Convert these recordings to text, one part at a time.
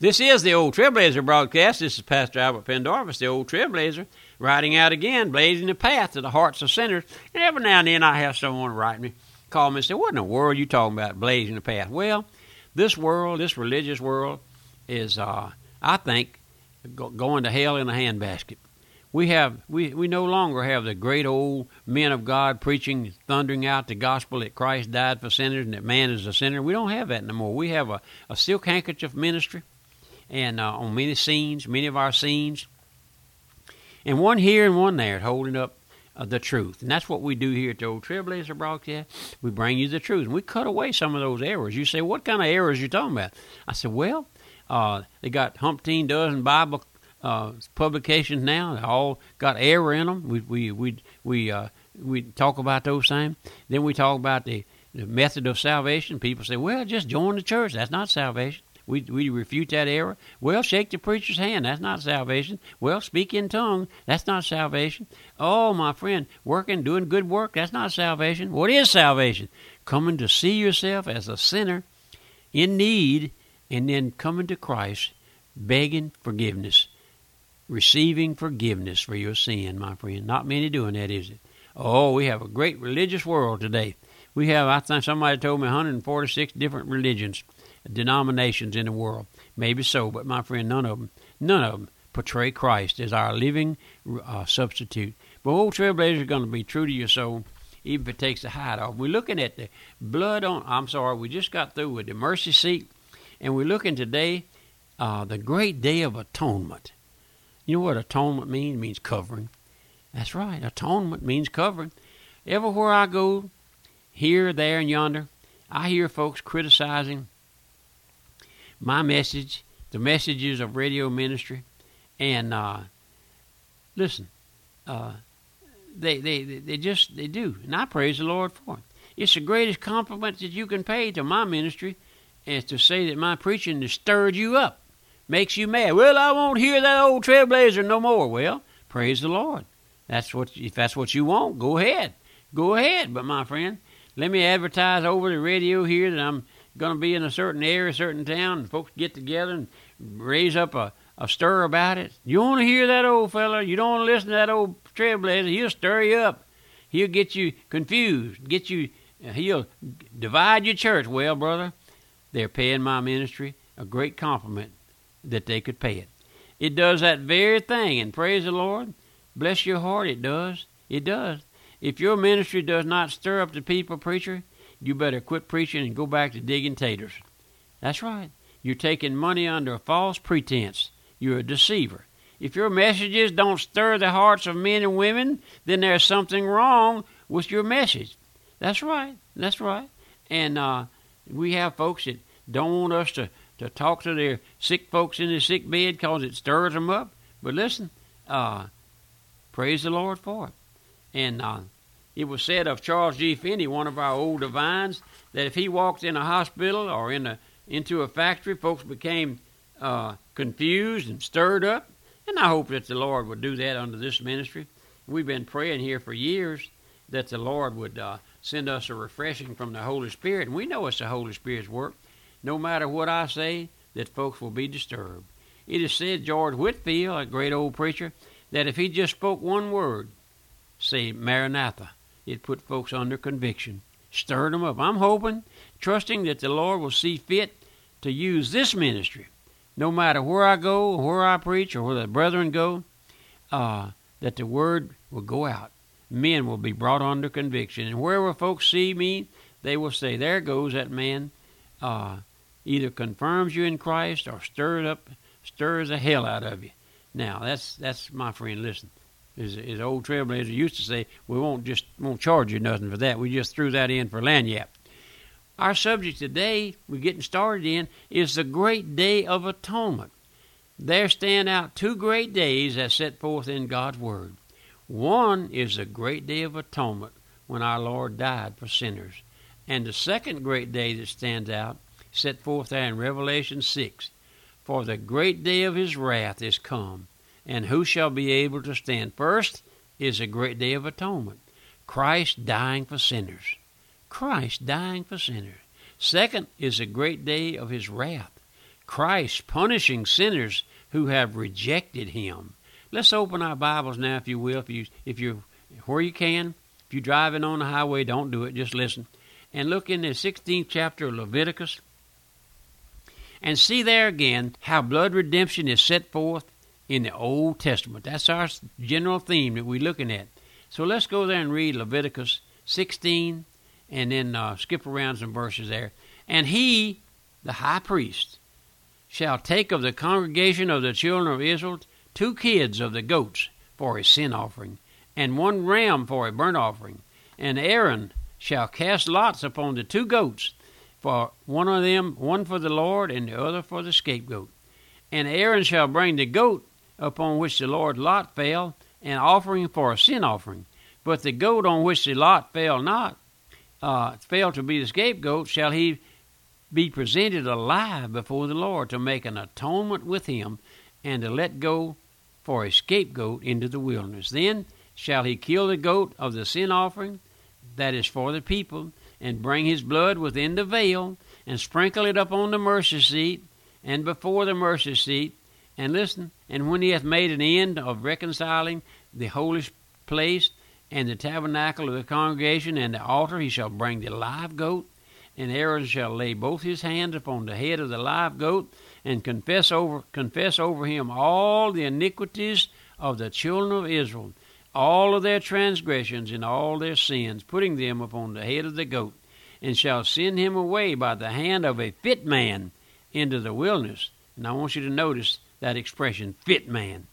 This is the Old Trailblazer broadcast. This is Pastor Albert Pendarvis, the Old Trailblazer, riding out again, blazing the path to the hearts of sinners. And every now and then I have someone write me, call me and say, What in the world are you talking about, blazing the path? Well, this world, this religious world, is, uh, I think, go- going to hell in a handbasket. We have we, we no longer have the great old men of God preaching, thundering out the gospel that Christ died for sinners and that man is a sinner. We don't have that anymore. We have a, a silk handkerchief ministry and uh, on many scenes, many of our scenes, and one here and one there, holding up uh, the truth. And that's what we do here at the Old Trailblazer broadcast. We bring you the truth, and we cut away some of those errors. You say, "What kind of errors are you talking about?" I said, "Well, uh, they got umpteen dozen Bible uh, publications now. They all got error in them. We we we we uh, we talk about those things. Then we talk about the, the method of salvation. People say, "Well, just join the church. That's not salvation." We, we refute that error. Well, shake the preacher's hand. That's not salvation. Well, speak in tongue. That's not salvation. Oh, my friend, working, doing good work. That's not salvation. What is salvation? Coming to see yourself as a sinner in need and then coming to Christ, begging forgiveness, receiving forgiveness for your sin, my friend. Not many doing that, is it? Oh, we have a great religious world today. We have, I think somebody told me, 146 different religions denominations in the world. Maybe so, but my friend, none of them, none of them portray Christ as our living uh, substitute. But old trailblazer is going to be true to your soul, even if it takes the hide off. We're looking at the blood on. I'm sorry, we just got through with the mercy seat, and we're looking today uh, the great day of atonement. You know what atonement means? It means covering. That's right. Atonement means covering. Everywhere I go, here, there, and yonder, I hear folks criticizing my message, the messages of radio ministry, and uh, listen, uh, they, they they just they do, and I praise the Lord for it. It's the greatest compliment that you can pay to my ministry, is to say that my preaching has stirred you up, makes you mad. Well, I won't hear that old trailblazer no more. Well, praise the Lord. That's what if that's what you want, go ahead, go ahead. But my friend, let me advertise over the radio here that I'm going to be in a certain area, certain town, and folks get together and raise up a, a stir about it. You want to hear that old fella? You don't want to listen to that old trailblazer? He'll stir you up. He'll get you confused. Get you. He'll divide your church. Well, brother, they're paying my ministry a great compliment that they could pay it. It does that very thing, and praise the Lord. Bless your heart, it does. It does. If your ministry does not stir up the people, preacher, you better quit preaching and go back to digging taters. That's right. You're taking money under a false pretense. You're a deceiver. If your messages don't stir the hearts of men and women, then there's something wrong with your message. That's right. That's right. And uh, we have folks that don't want us to, to talk to their sick folks in the sick bed because it stirs them up. But listen, uh, praise the Lord for it. And uh, it was said of Charles G. Finney, one of our old divines, that if he walked in a hospital or in a into a factory, folks became uh, confused and stirred up. And I hope that the Lord would do that under this ministry. We've been praying here for years that the Lord would uh, send us a refreshing from the Holy Spirit. And we know it's the Holy Spirit's work. No matter what I say, that folks will be disturbed. It is said, George Whitefield, a great old preacher, that if he just spoke one word, say Maranatha, it put folks under conviction, stirred them up. I'm hoping, trusting that the Lord will see fit to use this ministry, no matter where I go, where I preach, or where the brethren go, uh, that the word will go out. Men will be brought under conviction, and wherever folks see me, they will say, "There goes that man." Uh, either confirms you in Christ or stirs up, stirs the hell out of you. Now that's that's my friend. Listen, as, as old trailblazer used to say, we won't just won't charge you nothing for that. We just threw that in for lagniappe. Our subject today, we're getting started in, is the great day of atonement. There stand out two great days as set forth in God's Word. One is the great day of atonement when our Lord died for sinners. And the second great day that stands out, set forth there in Revelation 6, for the great day of his wrath is come, and who shall be able to stand? First is a great day of atonement. Christ dying for sinners. Christ dying for sinners. Second is a great day of his wrath. Christ punishing sinners who have rejected him. Let's open our Bibles now, if you will, if you if you where you can. If you're driving on the highway, don't do it. Just listen and look in the 16th chapter of Leviticus and see there again how blood redemption is set forth in the Old Testament. That's our general theme that we're looking at. So let's go there and read Leviticus 16 and then uh, skip around some verses there. And he, the high priest, shall take of the congregation of the children of Israel two kids of the goats for a sin offering, and one ram for a burnt offering. And Aaron shall cast lots upon the two goats, for one of them, one for the Lord, and the other for the scapegoat. And Aaron shall bring the goat upon which the Lord lot fell, an offering for a sin offering. But the goat on which the lot fell not, uh, fell to be the scapegoat, shall he be presented alive before the Lord to make an atonement with him, and to let go for a scapegoat into the wilderness. Then shall he kill the goat of the sin offering that is for the people, and bring his blood within the veil, and sprinkle it upon the mercy seat, and before the mercy seat, and listen, and when he hath made an end of reconciling the holy place, and the tabernacle of the congregation, and the altar, he shall bring the live goat, and Aaron shall lay both his hands upon the head of the live goat, and confess over confess over him all the iniquities of the children of Israel, all of their transgressions and all their sins, putting them upon the head of the goat, and shall send him away by the hand of a fit man into the wilderness. And I want you to notice that expression, fit man.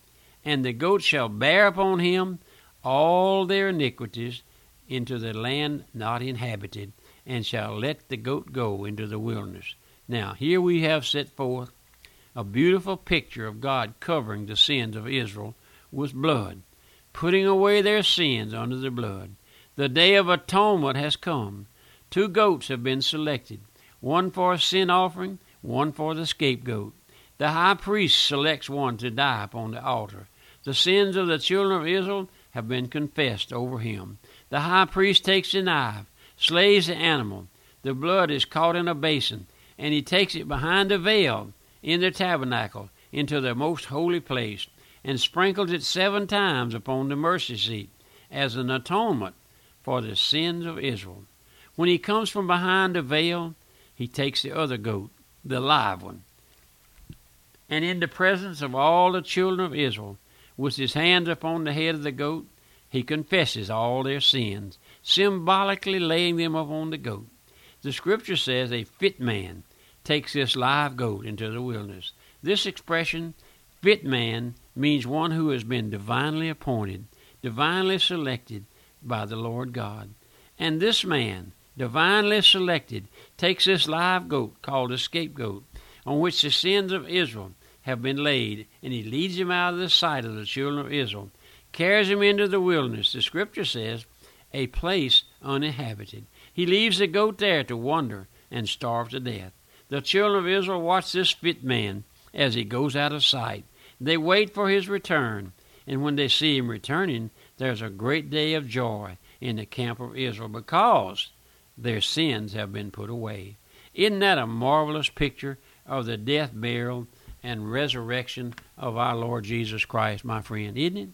And the goat shall bear upon him all their iniquities into the land not inhabited, and shall let the goat go into the wilderness. Now, here we have set forth a beautiful picture of God covering the sins of Israel with blood putting away their sins under the blood. The day of atonement has come. Two goats have been selected, one for a sin offering, one for the scapegoat. The high priest selects one to die upon the altar. The sins of the children of Israel have been confessed over him. The high priest takes a knife, slays the animal. The blood is caught in a basin, and he takes it behind the veil in the tabernacle into the most holy place and sprinkles it seven times upon the mercy seat as an atonement for the sins of Israel. When he comes from behind the veil, he takes the other goat, the live one, and in the presence of all the children of Israel, with his hands upon the head of the goat, he confesses all their sins, symbolically laying them upon the goat. The scripture says a fit man takes this live goat into the wilderness. This expression, fit man, means one who has been divinely appointed, divinely selected by the Lord God. And this man, divinely selected, takes this live goat called a scapegoat, on which the sins of Israel have been laid, and he leads him out of the sight of the children of Israel, carries him into the wilderness. The scripture says, a place uninhabited. He leaves the goat there to wander and starve to death. The children of Israel watch this fit man as he goes out of sight. They wait for his return, and when they see him returning, there's a great day of joy in the camp of Israel because their sins have been put away. Isn't that a marvelous picture of the death, burial, and resurrection of our Lord Jesus Christ, my friend? Isn't it?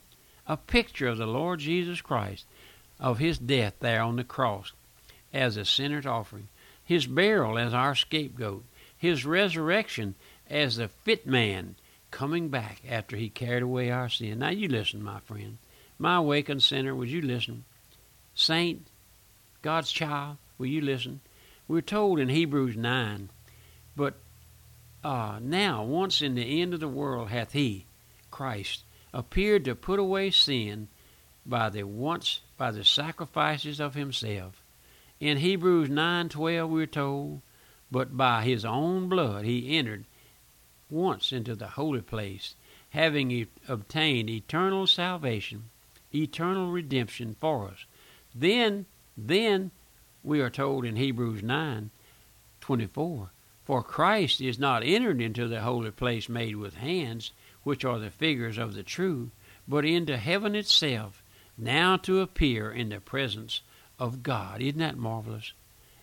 A picture of the Lord Jesus Christ, of his death there on the cross as a sinner's offering, his burial as our scapegoat, his resurrection as the fit man coming back after he carried away our sin. Now you listen, my friend. My awakened sinner, would you listen? Saint, God's child, will you listen? We're told in Hebrews 9, but uh, now, once in the end of the world, hath he, Christ, appeared to put away sin by the once by the sacrifices of himself. In Hebrews 9:12 we're told, but by his own blood he entered once into the holy place, having e- obtained eternal salvation, eternal redemption for us. Then, then, we are told in Hebrews 9 24, For Christ is not entered into the holy place made with hands, which are the figures of the true, but into heaven itself, now to appear in the presence of God. Isn't that marvelous?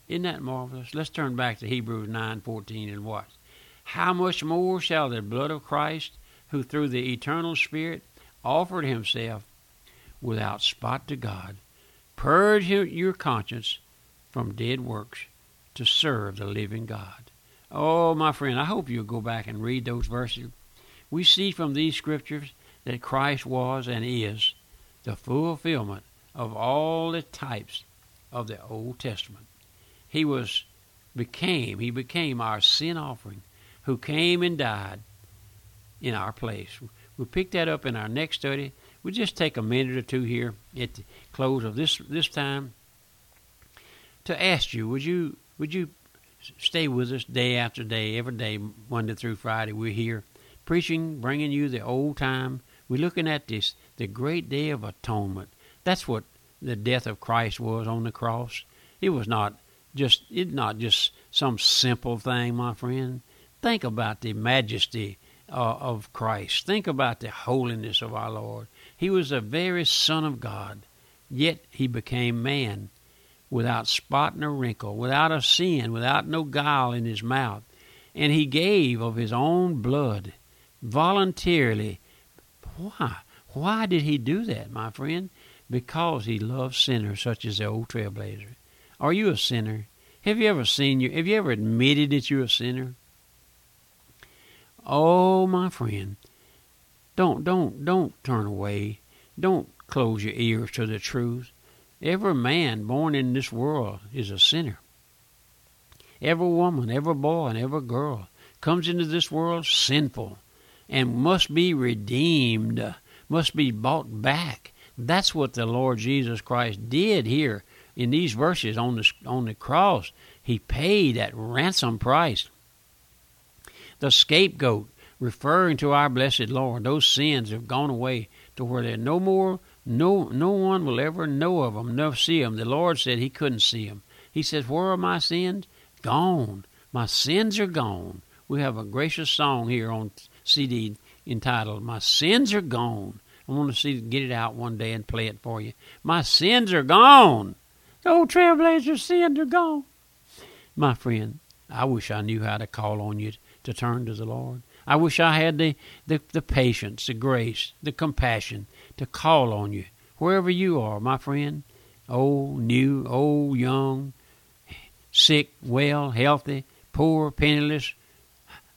Isn't that marvelous? Let's turn back to Hebrews 9:14 and watch how much more shall the blood of Christ, who through the eternal Spirit offered himself without spot to God, purge your conscience from dead works to serve the living God. Oh, my friend, I hope you'll go back and read those verses. We see from these scriptures that Christ was and is the fulfillment of all the types of the Old Testament. He was became he became our sin offering who came and died in our place. We'll pick that up in our next study. We'll just take a minute or two here at the close of this this time to ask you, would you would you stay with us day after day, every day, Monday through Friday? We're here preaching, bringing you the old time. We're looking at this, the great day of atonement. That's what the death of Christ was on the cross. It was not just it's not just some simple thing, my friend. Think about the majesty uh, of Christ. Think about the holiness of our Lord. He was the very Son of God, yet he became man without spot nor wrinkle, without a sin, without no guile in his mouth. And he gave of his own blood voluntarily. Why? Why did he do that, my friend? because he loved sinners such as the old trailblazer. Are you a sinner? Have you ever seen you? Have you ever admitted that you're a sinner? Oh, my friend, don't don't don't turn away. Don't close your ears to the truth. Every man born in this world is a sinner. Every woman, every boy, and every girl comes into this world sinful and must be redeemed, must be bought back that's what the Lord Jesus Christ did here in these verses on the on the cross. He paid that ransom price. The scapegoat, referring to our blessed Lord, those sins have gone away to where they're no more no no one will ever know of them, never see them. The Lord said He couldn't see them. He says, "Where are my sins? Gone. My sins are gone." We have a gracious song here on CD entitled "My Sins Are Gone." I want to see get it out one day and play it for you. My sins are gone. The old trailblazer sins are gone. My friend, I wish I knew how to call on you to turn to the Lord. I wish I had the, the, the patience, the grace, the compassion to call on you wherever you are, my friend. Old, new, old, young, sick, well, healthy, poor, penniless,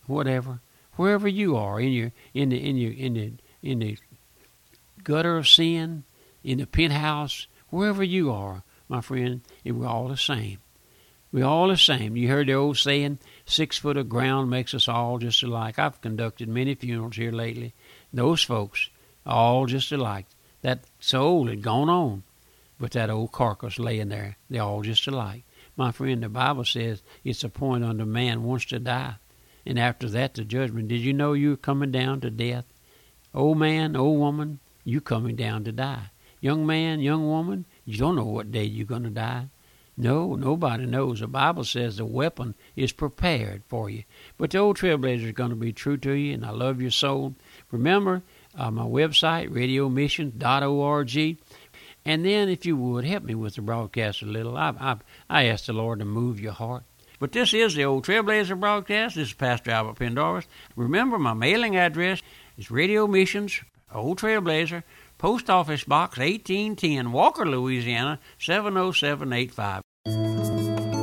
whatever. Wherever you are in your in the in your in the in the gutter of sin, in the penthouse, wherever you are, my friend, we're all the same. We're all the same. You heard the old saying, six foot of ground makes us all just alike. I've conducted many funerals here lately. Those folks, all just alike. That soul had gone on, but that old carcass laying there, they're all just alike. My friend, the Bible says it's a point unto man wants to die, and after that the judgment. Did you know you were coming down to death? Old man, old woman, you coming down to die. Young man, young woman, you don't know what day you're going to die. No, nobody knows. The Bible says the weapon is prepared for you. But the old trailblazer is going to be true to you, and I love your soul. Remember uh, my website, radiomission.org. And then, if you would, help me with the broadcast a little. I, I, I ask the Lord to move your heart. But this is the old Trailblazer broadcast. This is Pastor Albert Pendarvis. Remember, my mailing address is Radio Missions, Old Trailblazer, Post Office Box 1810, Walker, Louisiana 70785.